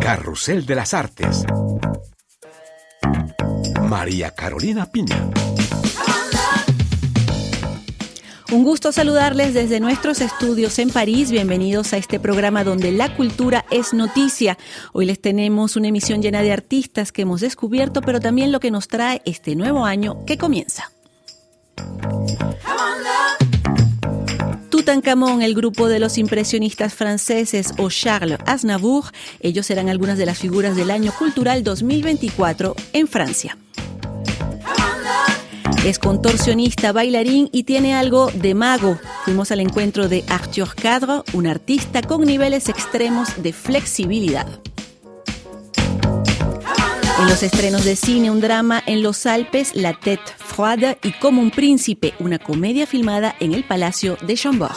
Carrusel de las Artes. María Carolina Piña. Un gusto saludarles desde nuestros estudios en París. Bienvenidos a este programa donde la cultura es noticia. Hoy les tenemos una emisión llena de artistas que hemos descubierto, pero también lo que nos trae este nuevo año que comienza. Tutankamón, el grupo de los impresionistas franceses o Charles Aznavour, ellos serán algunas de las figuras del año cultural 2024 en Francia. Es contorsionista, bailarín y tiene algo de mago. Fuimos al encuentro de Arthur Cadre, un artista con niveles extremos de flexibilidad. En los estrenos de cine, un drama en los Alpes, La Tête Froide y Como un Príncipe, una comedia filmada en el Palacio de Chambord.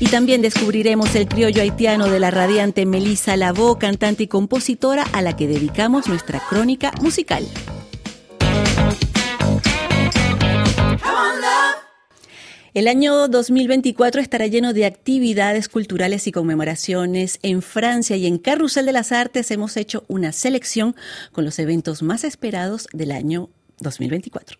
Y también descubriremos el criollo haitiano de la radiante Melissa Lavaux, cantante y compositora a la que dedicamos nuestra crónica musical. El año 2024 estará lleno de actividades culturales y conmemoraciones. En Francia y en Carrusel de las Artes hemos hecho una selección con los eventos más esperados del año 2024.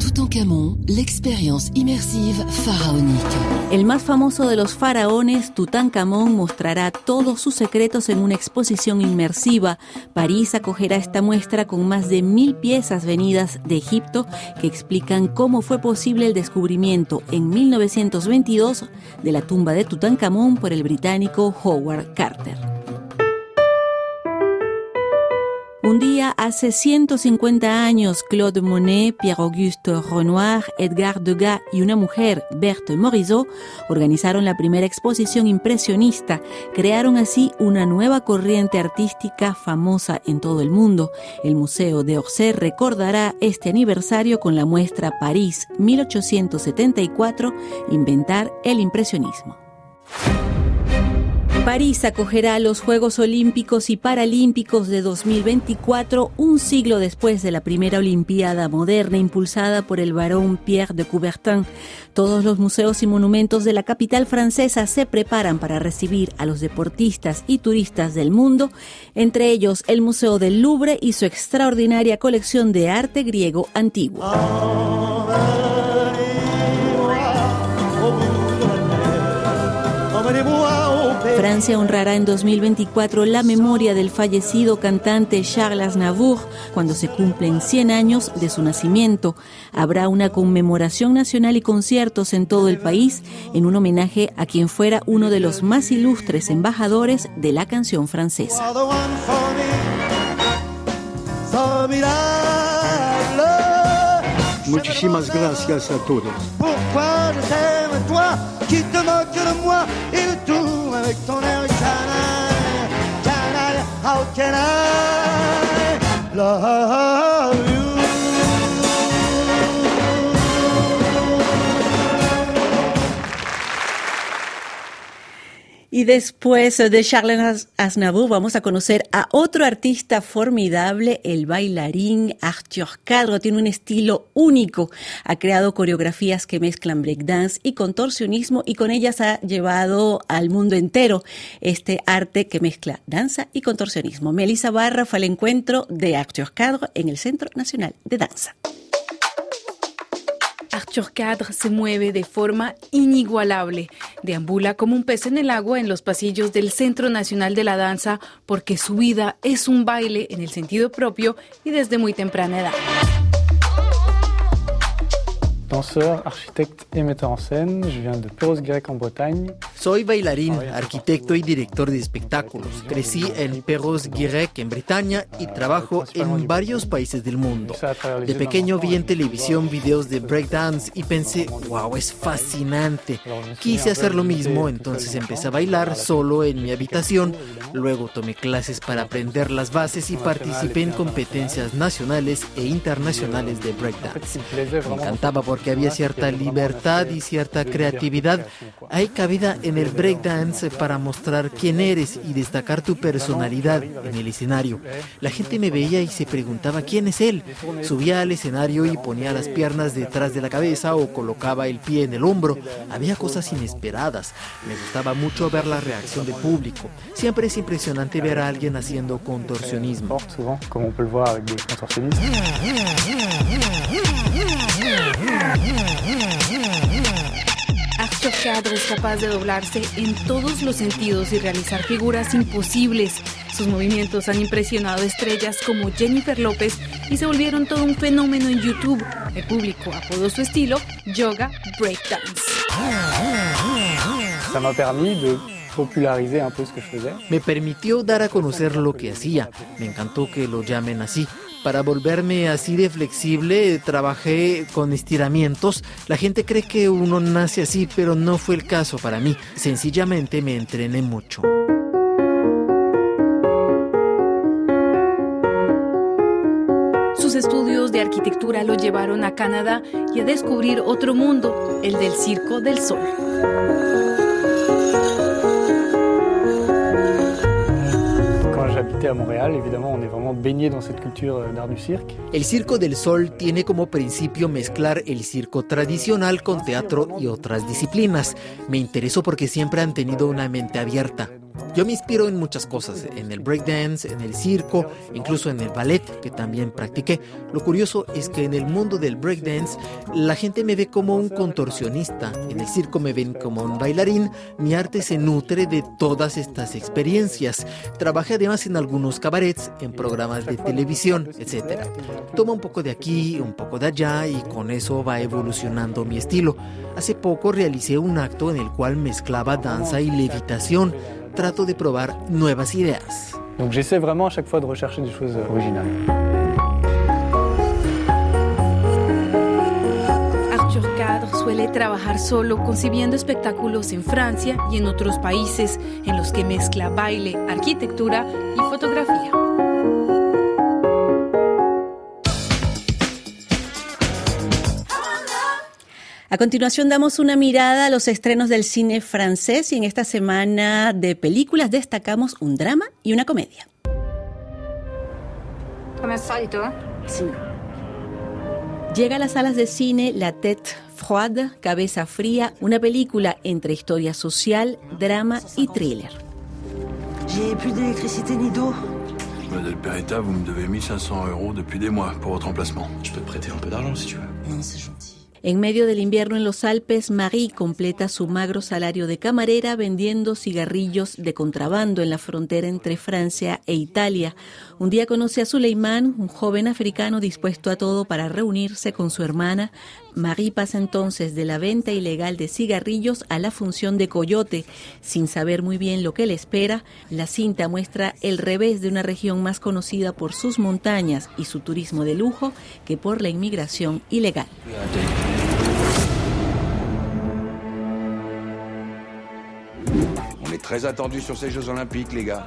Tutankamón, l'expérience immersive pharaonique. El más famoso de los faraones, Tutankamón, mostrará todos sus secretos en una exposición inmersiva. París acogerá esta muestra con más de mil piezas venidas de Egipto que explican cómo fue posible el descubrimiento en 1922 de la tumba de Tutankamón por el británico Howard Carter. Un día hace 150 años, Claude Monet, Pierre-Auguste Renoir, Edgar Degas y una mujer, Berthe Morisot, organizaron la primera exposición impresionista. Crearon así una nueva corriente artística famosa en todo el mundo. El Museo de Orsay recordará este aniversario con la muestra París 1874, Inventar el impresionismo. París acogerá los Juegos Olímpicos y Paralímpicos de 2024, un siglo después de la primera Olimpiada moderna impulsada por el barón Pierre de Coubertin. Todos los museos y monumentos de la capital francesa se preparan para recibir a los deportistas y turistas del mundo, entre ellos el Museo del Louvre y su extraordinaria colección de arte griego antiguo. Francia honrará en 2024 la memoria del fallecido cantante Charles Aznavour cuando se cumplen 100 años de su nacimiento. Habrá una conmemoración nacional y conciertos en todo el país en un homenaje a quien fuera uno de los más ilustres embajadores de la canción francesa. Muchísimas gracias a todos. Can I, can I, how can I love you? Y después de Charles Aznavour vamos a conocer a otro artista formidable, el bailarín Arthur Cadro. Tiene un estilo único. Ha creado coreografías que mezclan breakdance y contorsionismo y con ellas ha llevado al mundo entero este arte que mezcla danza y contorsionismo. Melissa Barra fue al encuentro de Arthur Cadro en el Centro Nacional de Danza. Arthur se mueve de forma inigualable. Deambula como un pez en el agua en los pasillos del Centro Nacional de la Danza porque su vida es un baile en el sentido propio y desde muy temprana edad. Danseur, architecte et metteur en scène. Je viens de Perros-Guirec en Bretagne. Soy bailarín, arquitecto y director de espectáculos. Crecí en Perros-Guirec en Bretaña y trabajo en varios países del mundo. De pequeño vi en televisión videos de breakdance y pensé, wow, es fascinante. Quise hacer lo mismo, entonces empecé a bailar solo en mi habitación. Luego tomé clases para aprender las bases y participé en competencias nacionales e internacionales de breakdance. Me encantaba por porque había cierta libertad y cierta creatividad. Hay cabida en el breakdance para mostrar quién eres y destacar tu personalidad en el escenario. La gente me veía y se preguntaba quién es él. Subía al escenario y ponía las piernas detrás de la cabeza o colocaba el pie en el hombro. Había cosas inesperadas. Me gustaba mucho ver la reacción del público. Siempre es impresionante ver a alguien haciendo contorsionismo. Arthur Cadre es capaz de doblarse en todos los sentidos y realizar figuras imposibles. Sus movimientos han impresionado estrellas como Jennifer López y se volvieron todo un fenómeno en YouTube. El público apodó su estilo Yoga Breakdance. Ça m'a permis de populariser un peu ce que je faisais. Me permitió dar a conocer lo que hacía. Me encantó que lo llamen así. Para volverme así de flexible, trabajé con estiramientos. La gente cree que uno nace así, pero no fue el caso para mí. Sencillamente me entrené mucho. Sus estudios de arquitectura lo llevaron a Canadá y a descubrir otro mundo, el del Circo del Sol. El Circo del Sol tiene como principio mezclar el circo tradicional con teatro y otras disciplinas. Me interesó porque siempre han tenido una mente abierta. Yo me inspiro en muchas cosas, en el breakdance, en el circo, incluso en el ballet, que también practiqué. Lo curioso es que en el mundo del breakdance la gente me ve como un contorsionista, en el circo me ven como un bailarín, mi arte se nutre de todas estas experiencias. Trabajé además en algunos cabarets, en programas de televisión, etc. Toma un poco de aquí, un poco de allá y con eso va evolucionando mi estilo. Hace poco realicé un acto en el cual mezclaba danza y levitación. Trato de probar nuevas ideas. Donc j'essaie vraiment à chaque fois de rechercher des choses euh, originales. Arthur Cadre suele trabajar solo concibiendo espectáculos en Francia y en otros países en los que mezcla baile, arquitectura y fotografía. A continuación damos una mirada a los estrenos del cine francés y en esta semana de películas destacamos un drama y una comedia. Sí. Llega a las salas de cine La Tête Froide, Cabeza Fría, una película entre historia social, drama y thriller. J'ai plus d'électricité ni d'eau. Madame Peretta, vous me devez 1500 euros depuis des mois pour votre emplacement. Je peux te prêter un peu d'argent si tu veux. Non, c'est gentil. En medio del invierno en los Alpes, Marie completa su magro salario de camarera vendiendo cigarrillos de contrabando en la frontera entre Francia e Italia. Un día conoce a Suleiman, un joven africano dispuesto a todo para reunirse con su hermana. Marie pasa entonces de la venta ilegal de cigarrillos a la función de coyote. Sin saber muy bien lo que le espera, la cinta muestra el revés de una región más conocida por sus montañas y su turismo de lujo que por la inmigración ilegal. Très attendu sur ces Jeux Olympiques, les gars.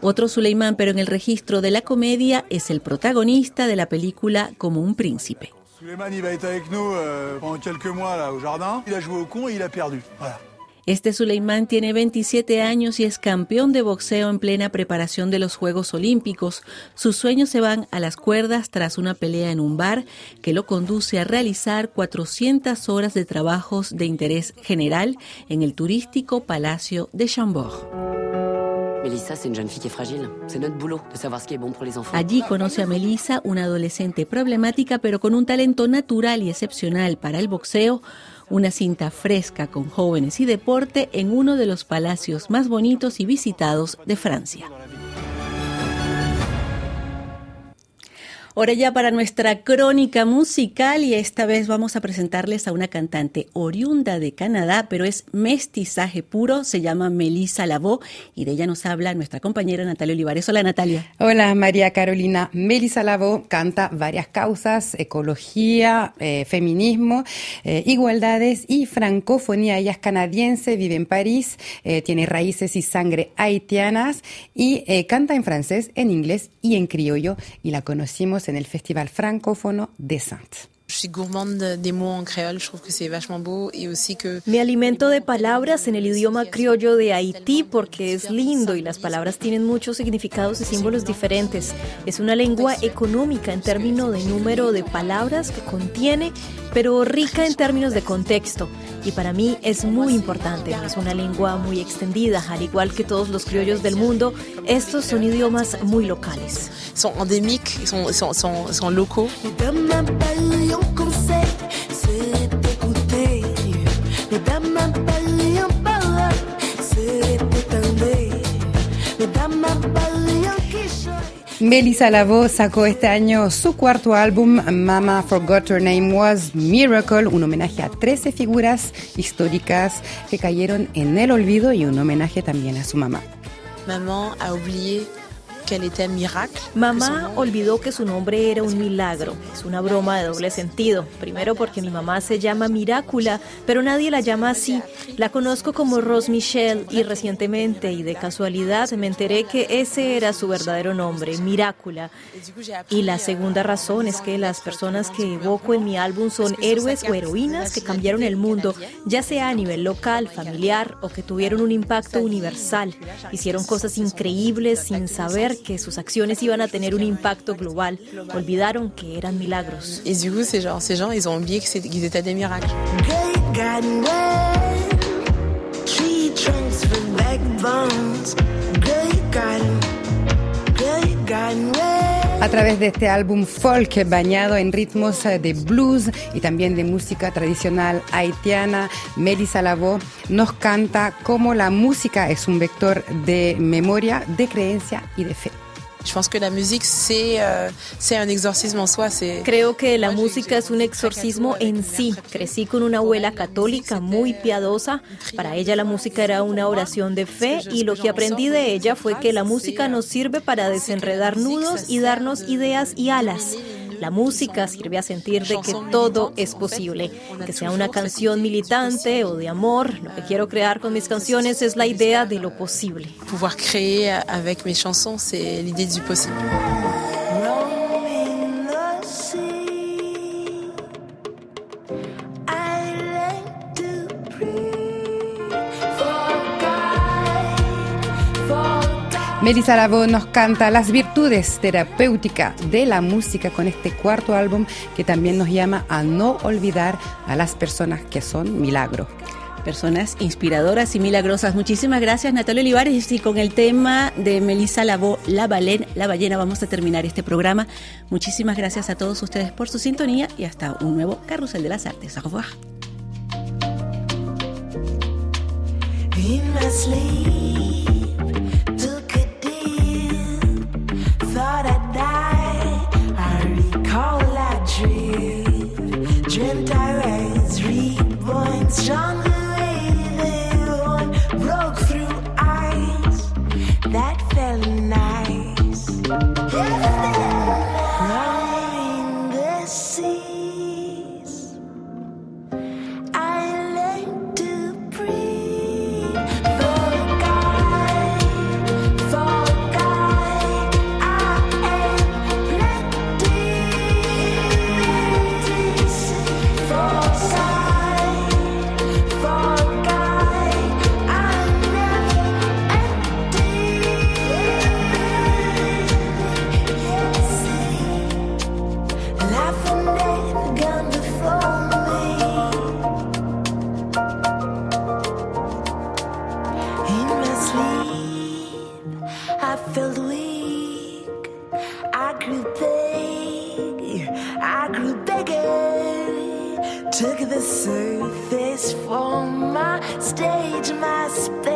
Otro Suleiman, pero en el registro de la comedia, es el protagonista de la película Como un príncipe. Suleiman, il va être avec nous euh, pendant quelques mois là au jardin. Il a joué au con et il a perdu. Voilà. Este Suleiman tiene 27 años y es campeón de boxeo en plena preparación de los Juegos Olímpicos. Sus sueños se van a las cuerdas tras una pelea en un bar que lo conduce a realizar 400 horas de trabajos de interés general en el turístico Palacio de Chambord. De enfants. Allí conoce a Melissa, una adolescente problemática pero con un talento natural y excepcional para el boxeo, una cinta fresca con jóvenes y deporte en uno de los palacios más bonitos y visitados de Francia. Ahora ya para nuestra crónica musical y esta vez vamos a presentarles a una cantante oriunda de Canadá, pero es mestizaje puro, se llama Melissa Lavaux y de ella nos habla nuestra compañera Natalia Olivares. Hola Natalia. Hola María Carolina. Melissa Lavaux canta varias causas, ecología, eh, feminismo, eh, igualdades y francofonía. Ella es canadiense, vive en París, eh, tiene raíces y sangre haitianas y canta en francés, en inglés y en criollo y la conocimos en el Festival Francófono de Saintes. Me alimento de palabras en el idioma criollo de Haití porque es lindo y las palabras tienen muchos significados y símbolos diferentes. Es una lengua económica en términos de número de palabras que contiene, pero rica en términos de contexto. Y para mí es muy importante, es una lengua muy extendida, al igual que todos los criollos del mundo, estos son idiomas muy locales. Son endémiques, son, son, son, son locaux. Melissa Lavo sacó este año su cuarto álbum, Mama Forgot Her Name Was Miracle, un homenaje a 13 figuras históricas que cayeron en el olvido y un homenaje también a su mamá. Mamá a Mamá olvidó que su nombre era un milagro. Es una broma de doble sentido. Primero porque mi mamá se llama Mirácula, pero nadie la llama así. La conozco como Rose Michelle y recientemente y de casualidad me enteré que ese era su verdadero nombre, Mirácula. Y la segunda razón es que las personas que evoco en mi álbum son héroes o heroínas que cambiaron el mundo, ya sea a nivel local, familiar o que tuvieron un impacto universal. Hicieron cosas increíbles sin saber que sus acciones iban a tener un impacto global. Olvidaron que eran milagros. Y du coup, ces gens, ces gens, ils ont oublié qu'ils étaient des miracles. A través de este álbum folk bañado en ritmos eh, de blues y también de música tradicional haitiana, Melissa Lavo nos canta cómo la música es un vector de memoria, de creencia y de fe. Creo que la música es un exorcismo en sí. Crecí con una abuela católica muy piadosa. Para ella la música era una oración de fe y lo que aprendí de ella fue que la música nos sirve para desenredar nudos y darnos ideas y alas. La música sirve a sentir de que todo es posible, que sea una canción militante o de amor. Lo que quiero crear con mis canciones es la idea de lo posible. Pouvoir créer avec mes chansons, c'est l'idée du possible. Melissa Lavo nos canta las virtudes terapéuticas de la música con este cuarto álbum que también nos llama a no olvidar a las personas que son milagro. Personas inspiradoras y milagrosas. Muchísimas gracias Natalia Olivares y con el tema de Melissa Lavó, La Ballena, la ballena, vamos a terminar este programa. Muchísimas gracias a todos ustedes por su sintonía y hasta un nuevo Carrusel de las Artes. Au revoir. John. took the surface from my stage, my space.